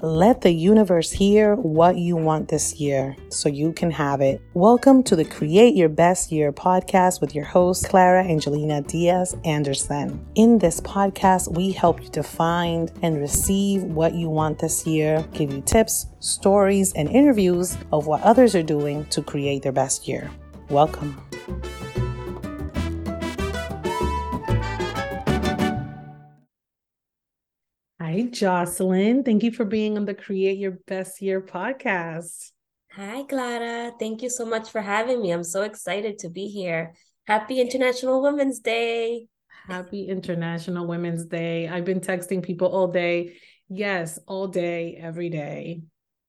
Let the universe hear what you want this year so you can have it. Welcome to the Create Your Best Year podcast with your host, Clara Angelina Diaz Anderson. In this podcast, we help you to find and receive what you want this year, give you tips, stories, and interviews of what others are doing to create their best year. Welcome. Joselin. Thank you for being on the Create Your Best Year podcast. Hi, Clara. Thank you so much for having me. I'm so excited to be here. Happy International Women's Day. Happy International Women's Day. I've been texting people all day. Yes, all day, every day,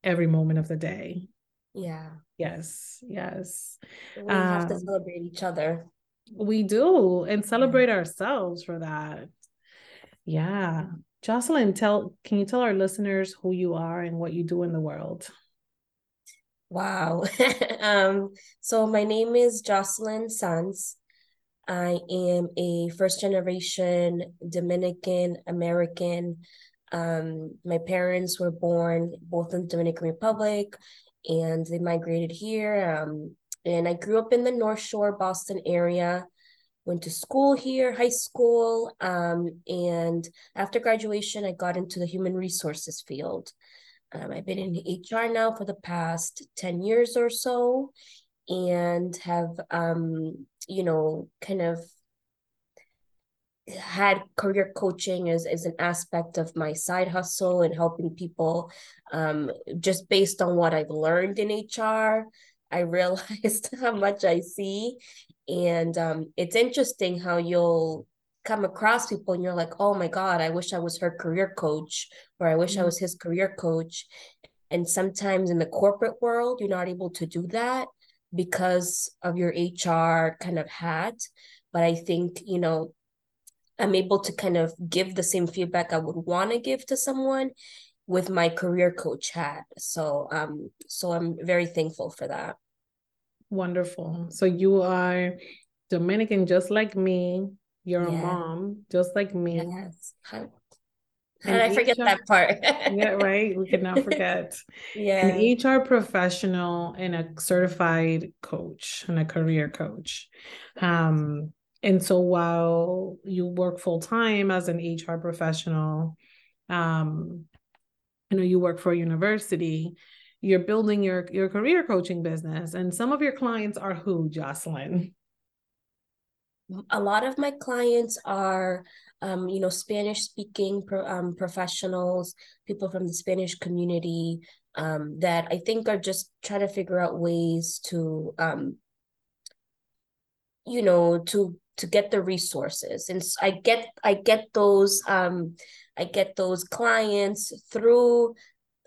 every moment of the day. Yeah. Yes, yes. We um, have to um, celebrate each other. We do, and celebrate yeah. ourselves for that. Yeah. Joselin, tell can you tell our listeners who you are and what you do in the world? Wow. um, so my name is Joselin Sanz. I am a first generation Dominican American. Um, my parents were born both in Dominican Republic and they migrated here. Um, and I grew up in the North Shore, Boston area went to school here, high school. Um, and after graduation, I got into the human resources field. Um, I've been in HR now for the past 10 years or so and have, um, you know, kind of had career coaching as, as an aspect of my side hustle and helping people um, just based on what I've learned in HR. I realized how much I see and um, it's interesting how you'll come across people and you're like, oh my God, I wish I was her career coach, or I wish mm-hmm. I was his career coach. And sometimes in the corporate world, you're not able to do that because of your HR kind of hat. But I think, you know, I'm able to kind of give the same feedback I would want to give to someone with my career coach hat. So um so I'm very thankful for that. Wonderful. So you are Dominican just like me. You're yeah. a mom just like me. Yes. How, did I forget HR, that part? yeah, right. We cannot forget. yeah. An HR professional and a certified coach and a career coach. Um, and so while you work full time as an HR professional, um, you know, you work for a university, you're building your your career coaching business and some of your clients are who joselin? A lot of my clients are um, you know spanish speaking pro, um, professionals people from the spanish community um, that i think are just trying to figure out ways to um, you know to to get the resources. And i get i get those um i get those clients through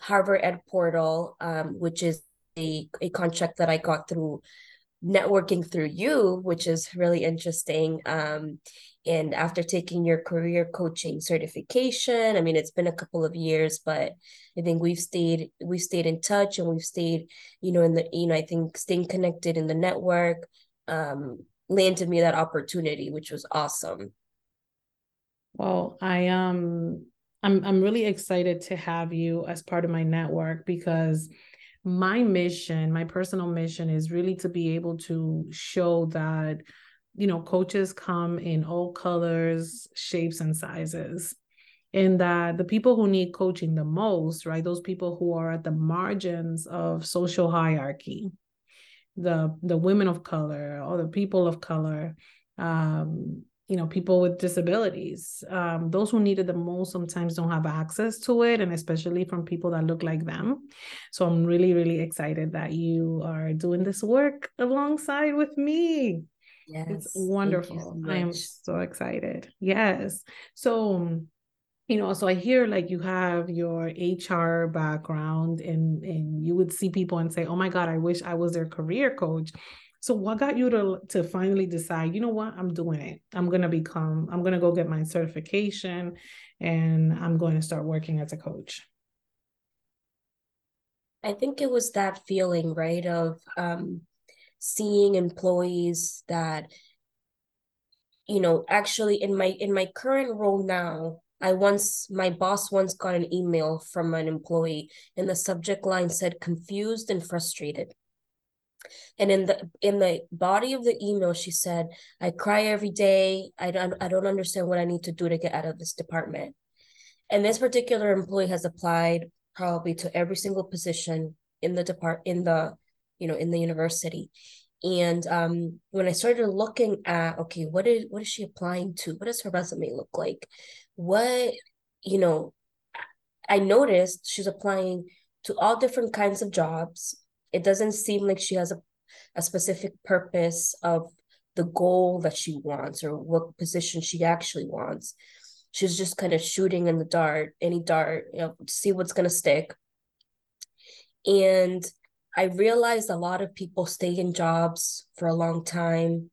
Harvard Ed Portal, um, which is a, a contract that I got through networking through you, which is really interesting. Um, and after taking your career coaching certification, I mean, it's been a couple of years, but I think we've stayed we've stayed in touch and we've stayed, you know, in the you know, I think staying connected in the network um, landed me that opportunity, which was awesome. Well, I um I'm I'm really excited to have you as part of my network because my mission, my personal mission is really to be able to show that you know coaches come in all colors, shapes and sizes. And that the people who need coaching the most, right? Those people who are at the margins of social hierarchy, the the women of color or the people of color, um, you know people with disabilities um, those who need it the most sometimes don't have access to it and especially from people that look like them. So i'm really really excited that you are doing this work alongside with me. Yes, it's wonderful. so i am so excited. Yes. So you know so i hear like you have your hr background and and you would see people and say oh my god i wish i was their career coach so what got you to to finally decide, you know what, I'm doing it. I'm gonna become, I'm gonna go get my certification and I'm going to start working as a coach. I think it was that feeling, right, of um, seeing employees that, you know, actually in my in my current role now, I once, my boss once got an email from an employee, and the subject line said confused and frustrated. And in the in the body of the email, she said, "I cry every day. I don't I don't understand what I need to do to get out of this department." And this particular employee has applied probably to every single position in the depart in the you know in the university and um, when I started looking at okay, what is what is she applying to? What does her resume look like? What you know, I noticed she's applying to all different kinds of jobs. It doesn't seem like she has a, a specific purpose of the goal that she wants or what position she actually wants. She's just kind of shooting in the dart, any dart, you know, see what's gonna stick. And I realized a lot of people stay in jobs for a long time.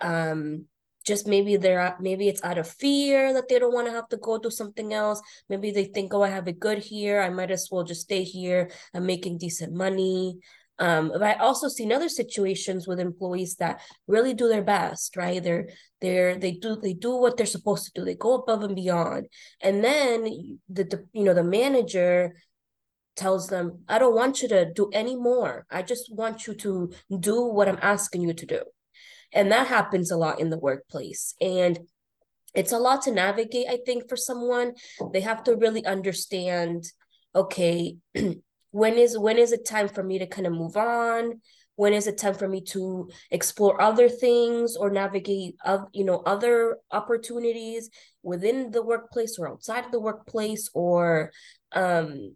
Um, just maybe they're maybe it's out of fear that they don't want to have to go do something else. Maybe they think, oh, I have it good here. I might as well just stay here. I'm making decent money. Um, but I also seen other situations with employees that really do their best, right? They're they're they do they do what they're supposed to do. They go above and beyond, and then the, the you know the manager tells them, I don't want you to do any more. I just want you to do what I'm asking you to do. And that happens a lot in the workplace. And it's a lot to navigate, I think, for someone. They have to really understand, okay, when is when is it time for me to kind of move on? When is it time for me to explore other things or navigate of you know other opportunities within the workplace or outside of the workplace or um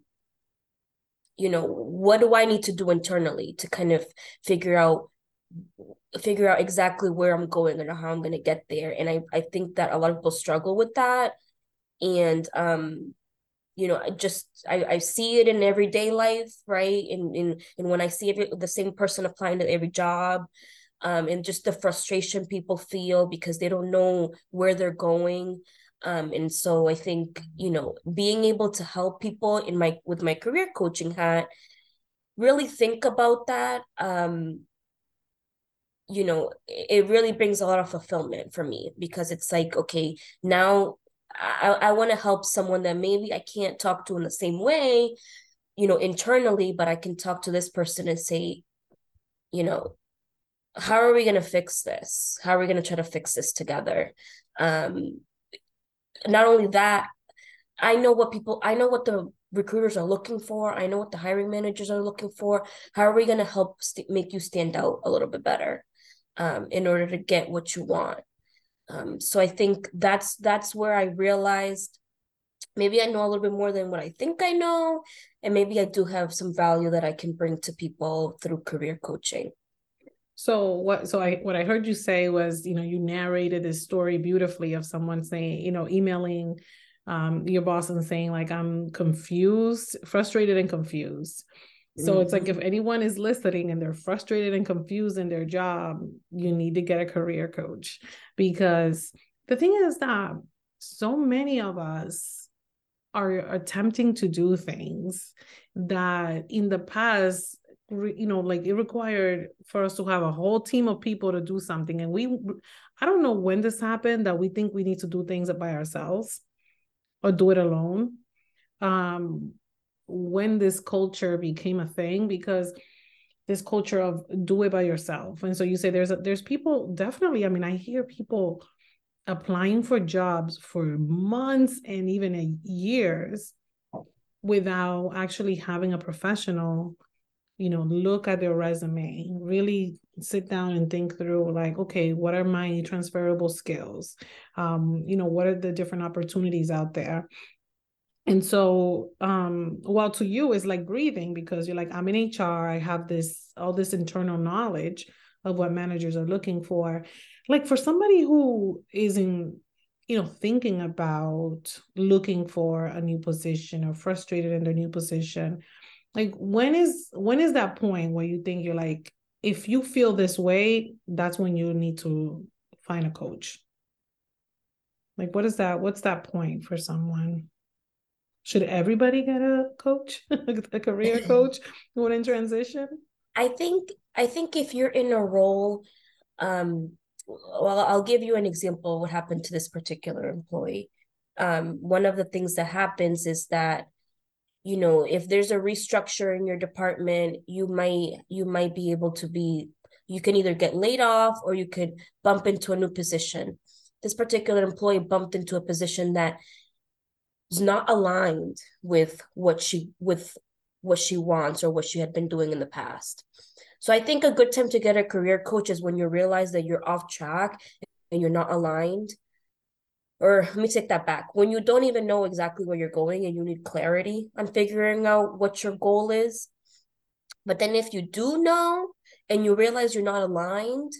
you know what do i need to do internally to kind of figure out figure out exactly where i'm going and how i'm going to get there and i i think that a lot of people struggle with that and um you know i just i i see it in everyday life right and in and when i see every the same person applying to every job um and just the frustration people feel because they don't know where they're going um, and so I think, you know, being able to help people in my with my career coaching hat, really think about that. Um, you know, it really brings a lot of fulfillment for me because it's like, okay, now I, I want to help someone that maybe I can't talk to in the same way, you know, internally, but I can talk to this person and say, you know, how are we going to fix this? How are we going to try to fix this together? Um, not only that, I know what people, I know what the recruiters are looking for. I know what the hiring managers are looking for. How are we going to help st- make you stand out a little bit better um, in order to get what you want? Um, so I think that's that's where I realized maybe I know a little bit more than what I think I know, and maybe I do have some value that I can bring to people through career coaching. So what so I what I heard you say was, you know, you narrated this story beautifully of someone saying, you know, emailing um your boss and saying like I'm confused, frustrated and confused. So mm-hmm. it's like if mm-hmm. anyone is listening and they're frustrated and confused in their job, you need to get a career coach because the thing is that so many of us are attempting to do things that in the past you know like it required for us to have a whole team of people to do something and we i don't know when this happened that we think we need to do things by ourselves or do it alone um when this culture became a thing because this culture of do it by yourself. And so you say there's a, there's people definitely i mean i hear people applying for jobs for months and even a years without actually having a professional you know look at their resume really sit down and think through like okay what are my transferable skills? Um you know what are the different opportunities out there and so um well to you it's like breathing because you're like i'm in hr i have this all this internal knowledge of what managers are looking for. Like for somebody who isn't you know thinking about looking for a new position or frustrated in their new position like when is when is that point where you think you're like if you feel this way that's when you need to find a coach? Like what is that what's that point for someone should everybody get a coach a career coach when in transition? I think i think if you're in a role um well i'll give you an example what happened to this particular employee. Um, one of the things that happens is that you know if there's a restructure in your department you might you might be able to be you can either get laid off or you could bump into a new position. This particular employee bumped into a position that is not aligned with what she with what she wants or what she had been doing in the past. So i think a good time to get a career coach is when you realize that you're off track and you're not aligned. Or let me take that back. When you don't even know exactly where you're going and you need clarity on figuring out what your goal is. But then if you do know and you realize you're not aligned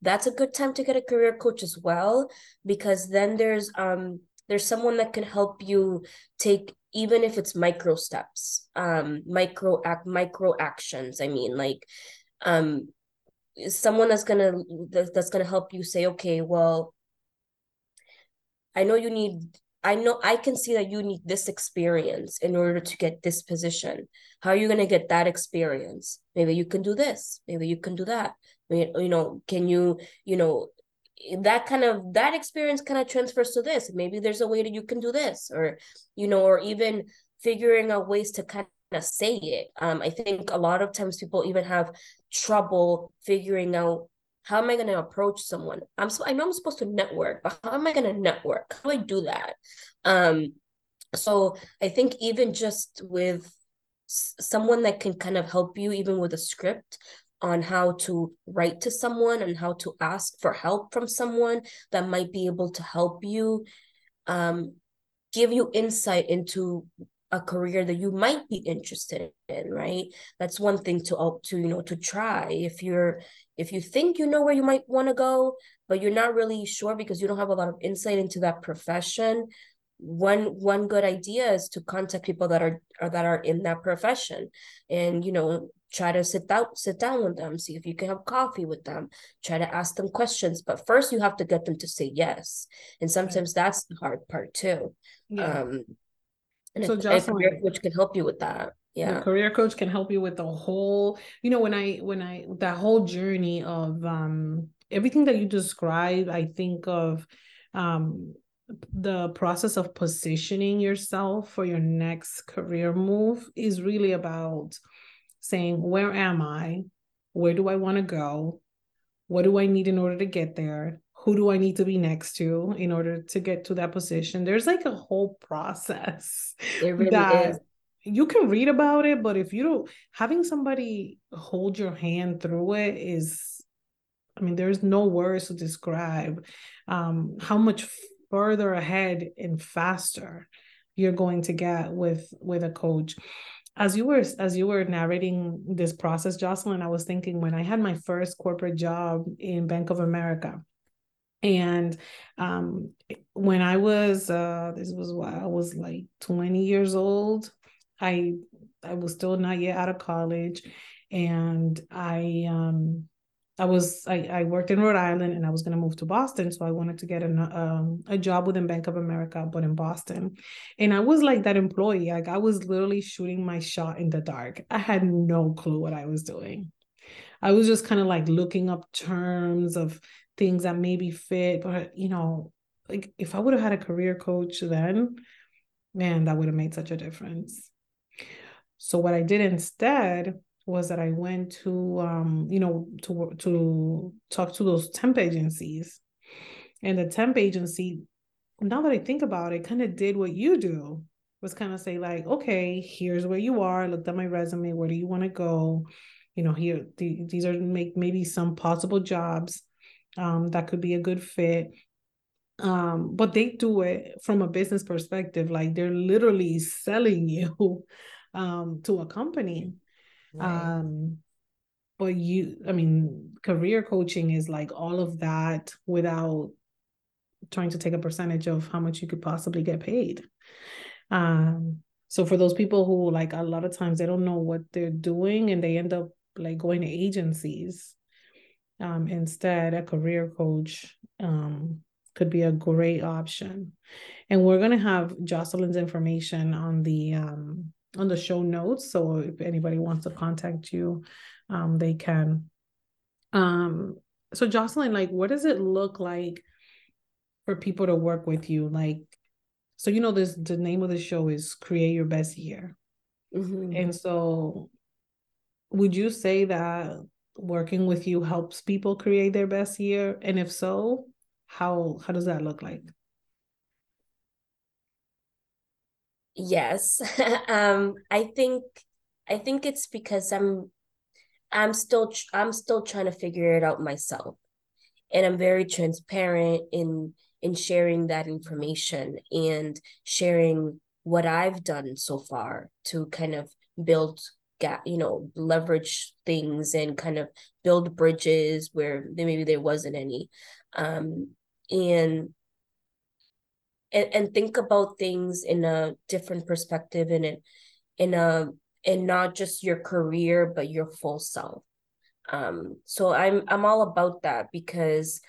that's a good time to get a career coach as well because then there's um there's someone that can help you take even if it's micro steps um micro act micro actions i mean like um someone that's gonna that's gonna help you say okay well I know you need I know I can see that you need this experience in order to get this position. How are you to get that experience? Maybe you can do this. Maybe you can do that. You know, can you, you know, that kind of that experience kind of transfers to this. Maybe there's a way that you can do this or you know, or even figuring out ways to kind of say it. Um I think a lot of times people even have trouble figuring out how am I going to approach someone? I'm I know I'm supposed to network, but how am I going to network? How do I do that? Um, so I think even just with someone that can kind of help you, even with a script on how to write to someone and how to ask for help from someone that might be able to help you um, give you insight into a career that you might be interested in right? That's one thing to to you know to try. If you're if you think you know where you might want to go but you're not really sure because you don't have a lot of insight into that profession one one good idea is to contact people that are, are that are in that profession. And you know try to sit down sit down with them see if you can have coffee with them try to ask them questions. But first you have to get them to say yes. And sometimes that's the hard part too. Yeah. um and so a, a career coach can help you with that. yeah. career coach can help you with the whole you know when i when i that whole journey of um everything that you describe i think of um the process of positioning yourself for your next career move is really about saying where am i where do i want to go what do i need in order to get there who do I need to be next to in order to get to that position? There's like a whole process it really that is. you can read about it, but if you don't having somebody hold your hand through it is I mean, there's no words to describe um, how much further ahead and faster you're going to get with with a coach as you were as you were narrating this process joselin i was thinking when i had my first corporate job in bank of america and um, when I was uh, this was what I was like 20 years old. I I was still not yet out of college, and I um I was I, I worked in Rhode Island and I was going to move to Boston, so I wanted to get an, um, a job within Bank of America, but in Boston. And I was like that employee, like I was literally shooting my shot in the dark. I had no clue what I was doing. I was just kind of like looking up terms of things that maybe fit. But, you know, like if I would have had a career coach then, man, that would have made such a difference. So what I did instead was that I went to um, you know, to to talk to those temp agencies. And the temp agency, now that I think about it, kind of did what you do was kind of say like, okay, here's where you are. I Looked at my resume. Where do you want to go? You know, here the, these are make maybe some possible jobs um, that could be a good fit um, but they do it from a business perspective like they're literally selling you um, to a company right. um, but you i mean career coaching is like all of that without trying to take a percentage of how much you could possibly get paid um, so for those people who like a lot of times they don't know what they're doing and they end up like going to agencies um, instead, a career coach um, could be a great option. And we're going to have Joselin's information on the um, on the show notes. So if anybody wants to contact you, um, they can. Um, so Joselin, like, what does it look like for people to work with you? Like, so you know this the name of the show is create your best year mm-hmm. and so would you say that working with you helps people create their best year and if so how how does that look like yes. Um i think i think it's because i'm i'm still i'm still trying to figure it out myself. And i'm very transparent in in sharing that information and sharing what i've done so far to kind of build gap you know leverage things and kind of build bridges where maybe there wasn't any. Um and and, and think about things in a different perspective and in in a and not just your career but your full self um so i'm i'm all about that because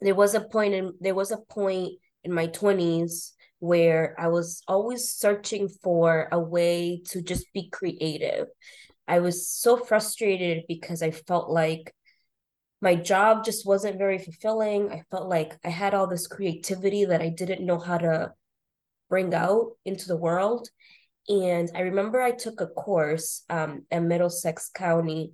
there was a point in there was a point in my 20s where I was always searching for a way to just be creative. I was so frustrated because I felt like my job just wasn't very fulfilling. I felt like I had all this creativity that I didn't know how to bring out into the world. And I remember I took a course um, at Middlesex County,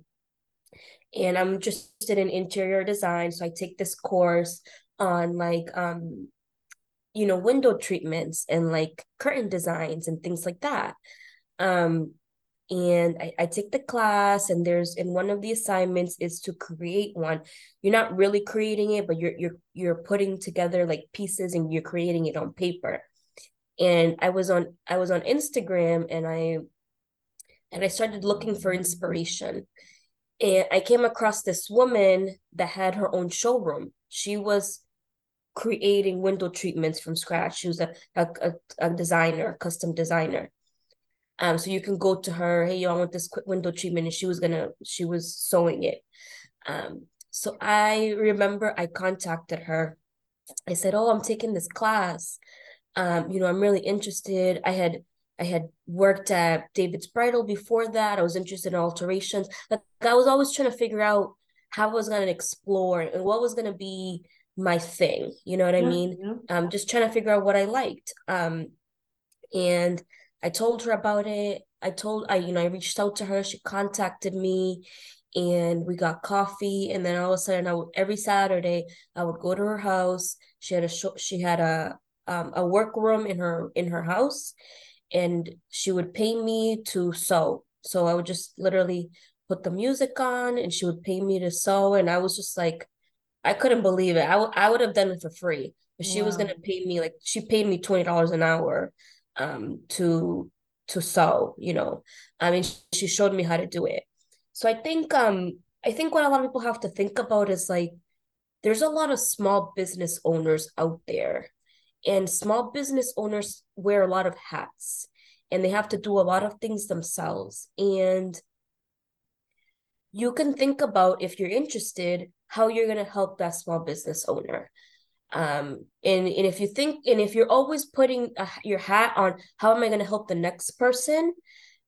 and I'm interested in interior design. So I take this course on like um, you know window treatments and like curtain designs and things like that um and I, I take the class and there's in one of the assignments is to create one you're not really creating it but you're you're you're putting together like pieces and you're creating it on paper and i was on i was on instagram and i and i started looking for inspiration and i came across this woman that had her own showroom she was creating window treatments from scratch. She was a, a, a designer, custom designer. Um, so you can go to her, hey, yo, I want this quick window treatment, and she was gonna, she was sewing it. Um, so I remember I contacted her. I said, oh, I'm taking this class. Um, you know, I'm really interested. I had I had worked at David's Bridal before that. I was interested in alterations. Like I was always trying to figure out how I was going to explore and what was going to be my thing. You know what I mean? Yeah. Um, just trying to figure out what I liked. Um, and I told her about it. I told I, you know, I reached out to her. She contacted me, and we got coffee. And then all of a sudden, I would, every Saturday I would go to her house. She had a show, she had a um, a workroom in her in her house, and she would pay me to sew. So I would just literally put the music on, and she would pay me to sew. And I was just like, I couldn't believe it. I, w- I would have done it for free. But she wow. was gonna pay me like she paid me twenty dollars an hour um to to sew, you know. I mean she showed me how to do it. So I think um I think what a lot of people have to think about is like there's a lot of small business owners out there. And small business owners wear a lot of hats and they have to do a lot of things themselves. And you can think about if you're interested how you're going to help that small business owner um and and if you think and if you're always putting a, your hat on how am i going to help the next person?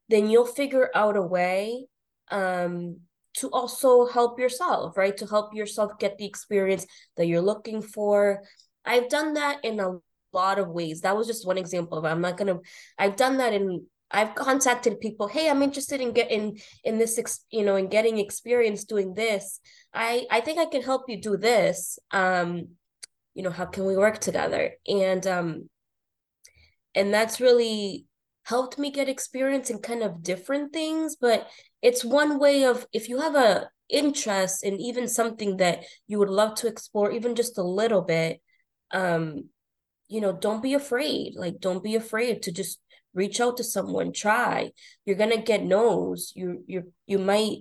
Then you'll figure out a way um to also help yourself right? To help yourself get the experience that you're looking for. I've done that in a lot of ways. That was just one example of i'm not going to i've done that in I've contacted people, hey, I'm interested in getting in this, you know, in getting experience doing this. I I think I can help you do this. Um, you know, how can we work together? And um, and that's really helped me get experience in kind of different things. But it's one way of if you have a interest in even something that you would love to explore, even just a little bit, um, you know, don't be afraid. Like, don't be afraid to just reach out to someone try you're gonna get no's you you you might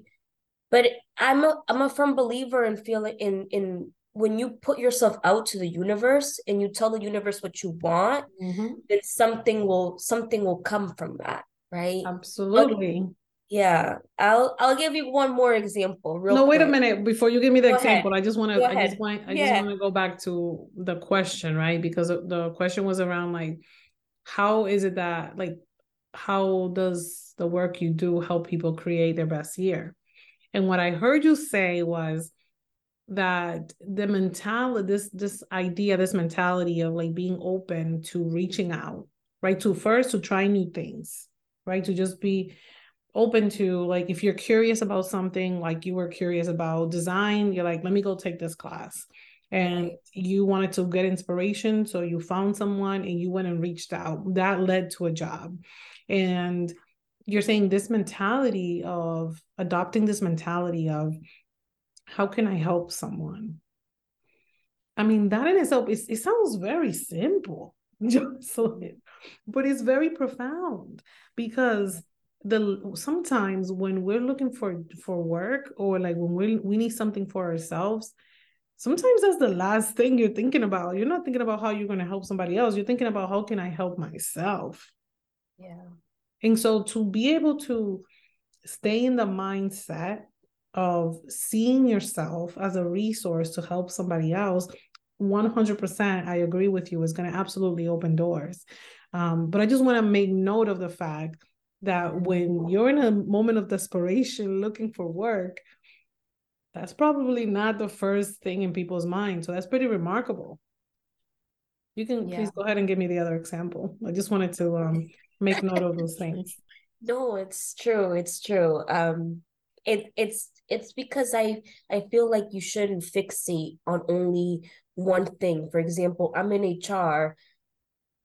but i'm a i'm a firm believer in feeling in in when you put yourself out to the universe and you tell the universe what you want mm-hmm. then something will something will come from that right absolutely yeah i'll i'll give you one more example no quick. wait a minute before you give me the go example ahead. i just want to i just want i yeah. just want to go back to the question right because the question was around like how is it that like how does the work you do help people create their best year and what i heard you say was that the mentality this this idea this mentality of like being open to reaching out right? To first to try new things right? To just be open to like if you're curious about something like you were curious about design you're like let me go take this class. And you wanted to get inspiration so you found someone and you went and reached out. That led to a job. And you're saying this mentality of adopting this mentality of how can i help someone? I mean that in itself is, it sounds very simple but it's very profound because the sometimes when we're looking for for work or like when we we need something for ourselves sometimes that's the last thing you're thinking about. You're not thinking about how you're going to help somebody else. You're thinking about how can i help myself? Yeah. And so to be able to stay in the mindset of seeing yourself as a resource to help somebody else 100% i agree with you is going to absolutely open doors um, but i just want to make note of the fact that when you're in a moment of desperation looking for work, that's probably not the first thing in people's mind So that's pretty remarkable. You can yeah. please go ahead and give me the other example. I just wanted to um, make note of those things. No, it's true. It's true. Um, it it's it's because I I feel like you shouldn't fixate on only one thing. For example, I'm in HR.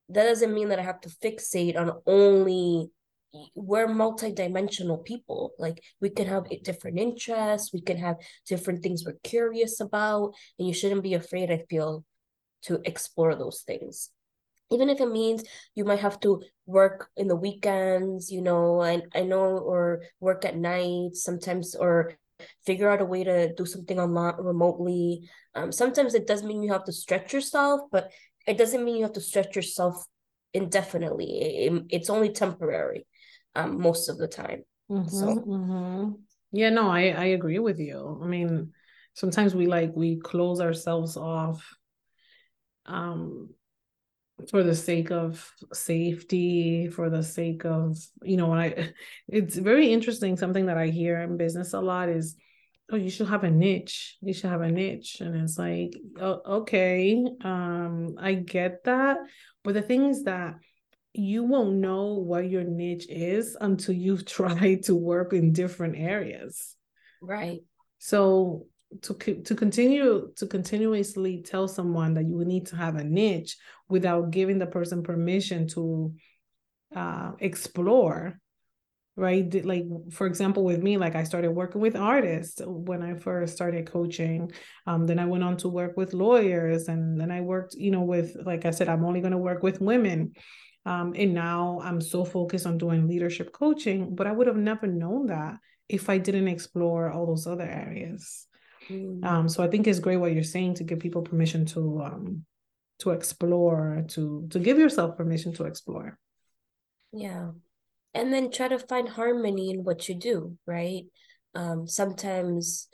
That doesn't mean that I have to fixate on only we're multidimensional people like we can have different interests we can have different things we're curious about and you shouldn't be afraid i feel to explore those things even if it means you might have to work in the weekends you know i, I know or work at night sometimes or figure out a way to do something online remotely um, sometimes it does mean you have to stretch yourself but it doesn't mean you have to stretch yourself indefinitely it, it's only temporary um, most of the time. Mm-hmm, so mm-hmm. yeah, no, I I agree with you. I mean, sometimes we like we close ourselves off um for the sake of safety for the sake of you know when i it's very interesting something that i hear in business a lot is oh you should have a niche you should have a niche. And it's like oh, okay um i get that. But the thing is that you won't know what your niche is until you've tried to work in different areas. Right. So to to continue to continuously tell someone that you need to have a niche without giving the person permission to uh, explore right? Like for example with me like i started working with artists when i first started coaching. Um, then i went on to work with lawyers and then i worked you know with like i said i'm only going to work with women. Um, and now I'm so focused on doing leadership coaching, but I would have never known that if I didn't explore all those other areas. Mm. Um, so I think it's great what you're saying to give people permission to um, to explore, to to give yourself permission to explore. Yeah, and then try to find harmony in what you do. Right. Um, sometimes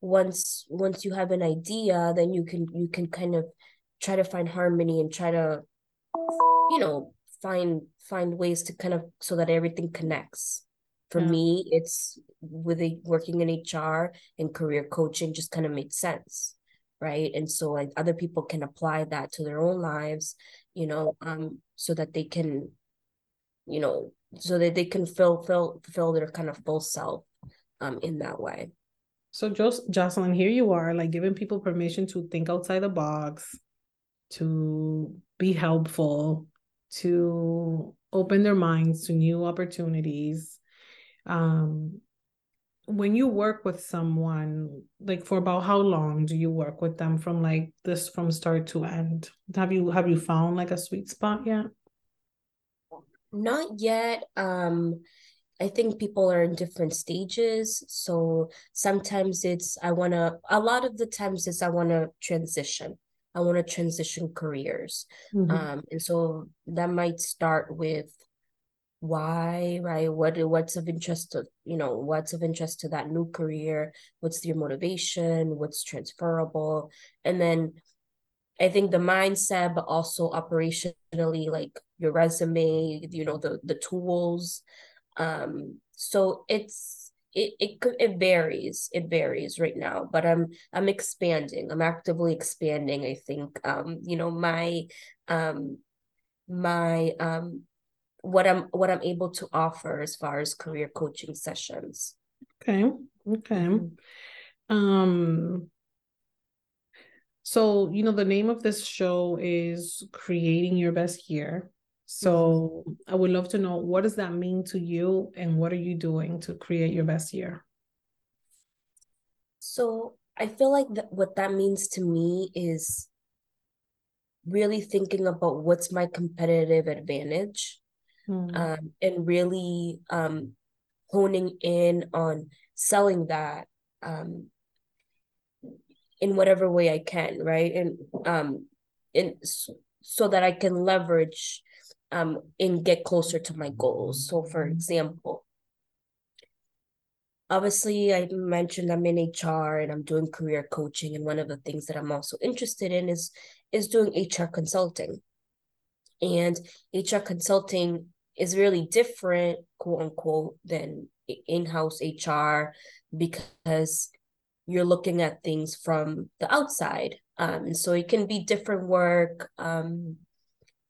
once once you have an idea, then you can you can kind of try to find harmony and try to you know find find ways to kind of so that everything connects for yeah. me it's with a, working in hr and career coaching just kind of made sense right and so like other people can apply that to their own lives you know um so that they can you know so that they can fulfill fulfill their kind of full self um in that way so just joselin here you are like giving people permission to think outside the box to be helpful to open their minds to new opportunities. Um, when you work with someone, like for about how long do you work with them from like this from start to end? Have you have you found like a sweet spot yet? Not yet. Um, I think people are in different stages. So sometimes it's I wanna a lot of the times it's I wanna transition. I want to transition careers. Mm-hmm. Um, and so that might start with why, right? What what's of interest to you know what's of interest to that new career? What's your motivation? What's transferable? And then I think the mindset, but also operationally, like your resume, you know, the the tools. Um, so it's it it it varies it varies right now but i'm i'm expanding i'm actively expanding i think um you know my um my um what i'm what i'm able to offer as far as career coaching sessions okay okay mm-hmm. um so you know the name of this show is creating your best year so mm-hmm. I would love to know what does that mean to you and what are you doing to create your best year? So I feel like that what that means to me is really thinking about what's my competitive advantage mm. um, and really um, honing in on selling that um, in whatever way I can, right? And um, in so that I can leverage um, and get closer to my goals. So, for example, obviously, I mentioned I'm in HR and I'm doing career coaching, and one of the things that I'm also interested in is is doing HR consulting. And HR consulting is really different, quote unquote, than in-house HR because you're looking at things from the outside. Um, so it can be different work. Um,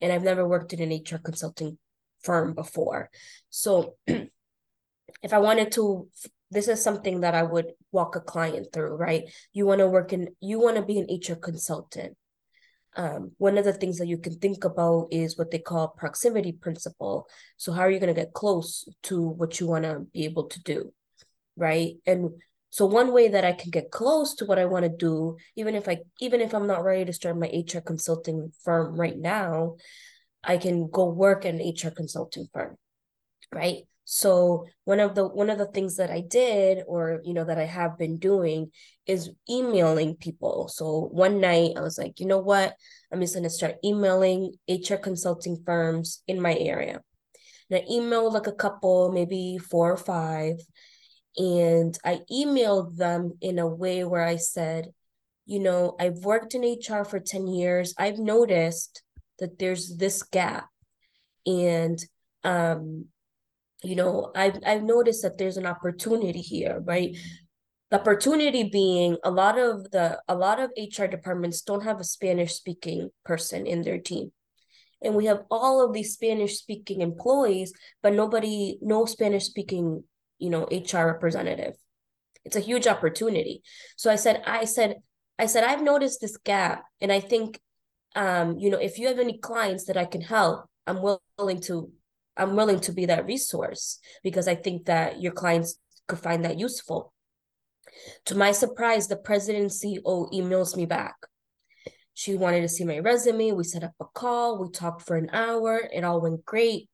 and I've never worked in an HR consulting firm before. So if I wanted to this is something that I would walk a client through, right? You want to work in you want to be an HR consultant. Um, one of the things that you can think about is what they call proximity principle. So how are you going to get close to what you want to be able to do, right? And so one way that I can get close to what I want to do, even if I even if I'm not ready to start my HR consulting firm right now, I can go work at an HR consulting firm. Right. So one of the one of the things that I did or you know that I have been doing is emailing people. So one night I was like, you know what? I'm just gonna start emailing HR consulting firms in my area. And I emailed like a couple, maybe four or five and I emailed them in a way where I said, you know, I've worked in HR for 10 years. I've noticed that there's this gap. And um, you know, I've I've noticed that there's an opportunity here, right? The opportunity being a lot of the a lot of HR departments don't have a Spanish speaking person in their team. And we have all of these Spanish speaking employees, but nobody, no Spanish speaking you know hr representative it's a huge opportunity so i said i said i said i've noticed this gap and i think um you know if you have any clients that i can help i'm willing to i'm willing to be that resource because i think that your clients could find that useful. To my surprise the president ceo emails me back. She wanted to see my resume. We set up a call. We talked for an hour. It all went great.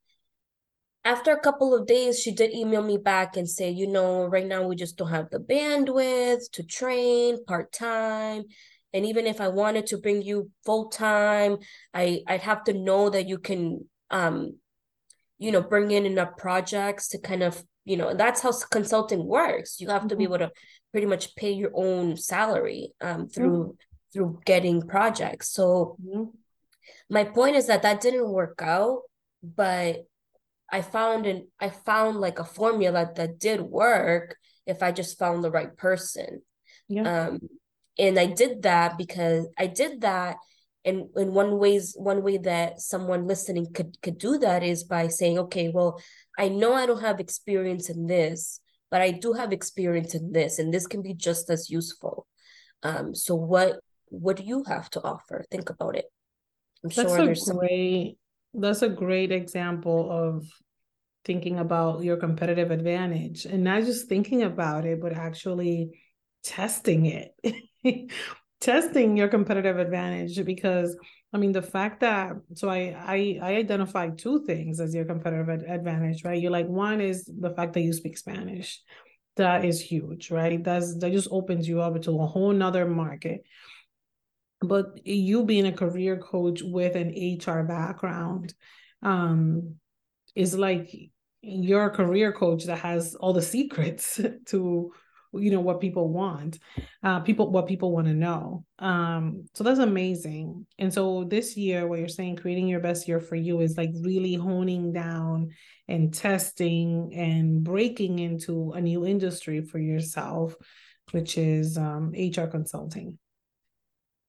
After a couple of days, she did email me back and say, you know, right now we just don't have the bandwidth to train part time. And even if I wanted to bring you full time, I I'd have to know that you can, um, you know, bring in enough projects to kind of, you know, that's how consulting works. You have mm-hmm. to be mm-hmm. able to pretty much pay your own salary um, through mm-hmm. through getting projects. So mm-hmm. my point is that that didn't work out, but I found an I found like a formula that did work if I just found the right person. Yeah. Um, and I did that because I did that and in one ways one way that someone listening could could do that is by saying, okay, well, I know I don't have experience in this, but I do have experience in this, and this can be just as useful. Um, so what what do you have to offer? Think about it. I'm That's sure there's great that's a great example of thinking about your competitive advantage and not just thinking about it, but actually testing it, testing your competitive advantage. Because I mean, the fact that so I I I identify two things as your competitive advantage, right? You're like one is the fact that you speak Spanish. That is huge, right? That's that just opens you up to a whole nother market but you being a career coach with an HR background um, is like you're career coach that has all the secrets to you know what people want uh people what people want to know. Um so that's amazing. And so this year what you're saying creating your best year for you is like really honing down and testing and breaking into a new industry for yourself which is um hr consulting.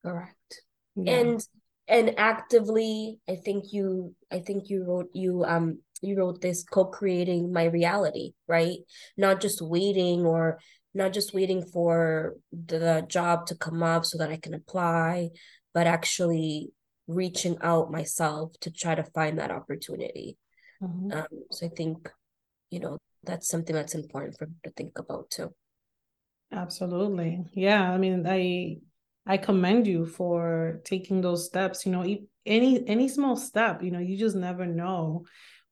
Correct. Yeah. and and actively i think you i think you wrote you um you wrote this co-creating my reality right? Not just waiting or not just waiting for the job to come up so that i can apply but actually reaching out myself to try to find that opportunity mm-hmm. um, so i think you know that's something that's important for to think about too absolutely yeah i mean i I commend you for taking those steps. You know, any any small step, you know, you just never know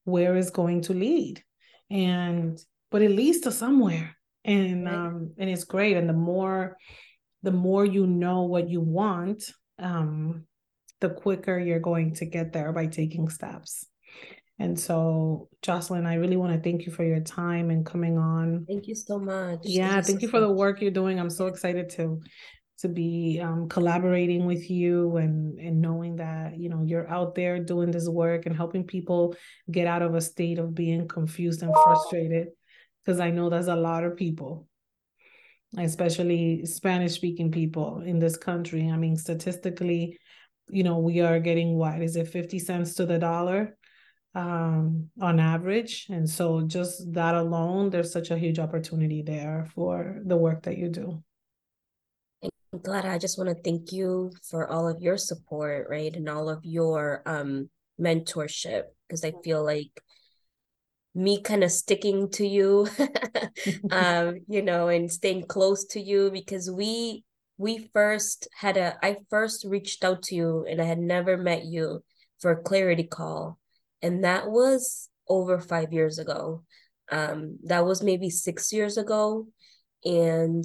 where it's going to lead, and but it leads to somewhere, and right. um, and it's great. And the more, the more you know what you want, um, the quicker you're going to get there by taking steps. And so, Joselin, I really want to thank you for your time and coming on. Thank you so much. Yeah, thank, thank you, so for much. the work you're doing. I'm so excited to to be um, collaborating with you and and knowing that you know you're out there doing this work and helping people get out of a state of being confused and frustrated because I know there's a lot of people especially Spanish speaking people in this country I mean statistically you know we are getting what is it 50 cents to the dollar um, on average and so just that alone there's such a huge opportunity there for the work that you do I'm glad I just want to thank you for all of your support, right? And all of your um mentorship because I feel like me kind of sticking to you um you know and staying close to you because we we first had a I first reached out to you and I had never met you for a clarity call and that was over 5 years ago um that was maybe 6 years ago and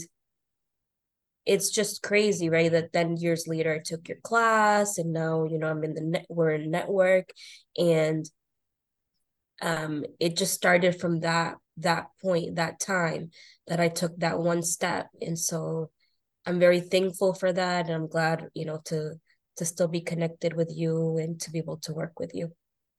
it's just crazy, right? That then years later I took your class and now, you know, I'm in the net we're in network and um it just started from that that point, that time that I took that one step. And so I'm very thankful for that. And I'm glad, you know, to to still be connected with you and to be able to work with you.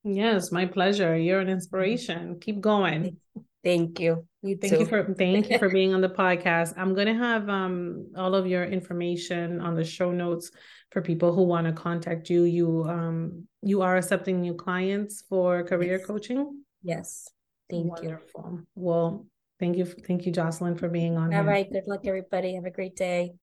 Yes, my pleasure. You're an inspiration. Keep going. Thank you. You thank too. you for thank you for being on the podcast. I'm gonna have um all of your information on the show notes for people who want to contact you. You um you are accepting new clients for career yes. coaching. Yes. Thank Wonderful. you. Well, thank you, thank you, Joselin, for being on. All here. right. Good luck, everybody. Have a great day.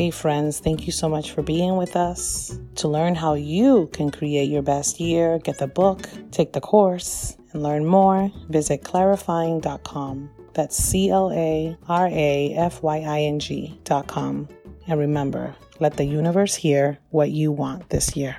Okay, friends, thank you so much for being with us. To learn how you can create your best year, get the book, take the course, and learn more, visit clarafying.com. That's C L A R A F Y I N G.com. And remember, let the universe hear what you want this year.